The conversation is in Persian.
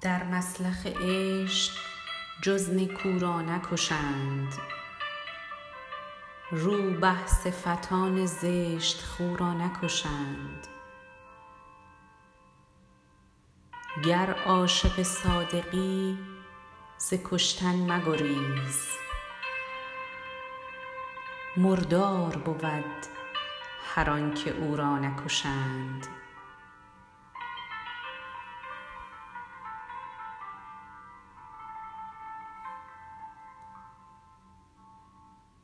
در مسلخ عشق جز نکو را نکشند. روبه صفتان زشت خو را نکشند. گر عاشق صادقی ز کشتن مگریز. مردار بود هر آنکه او را نکشند.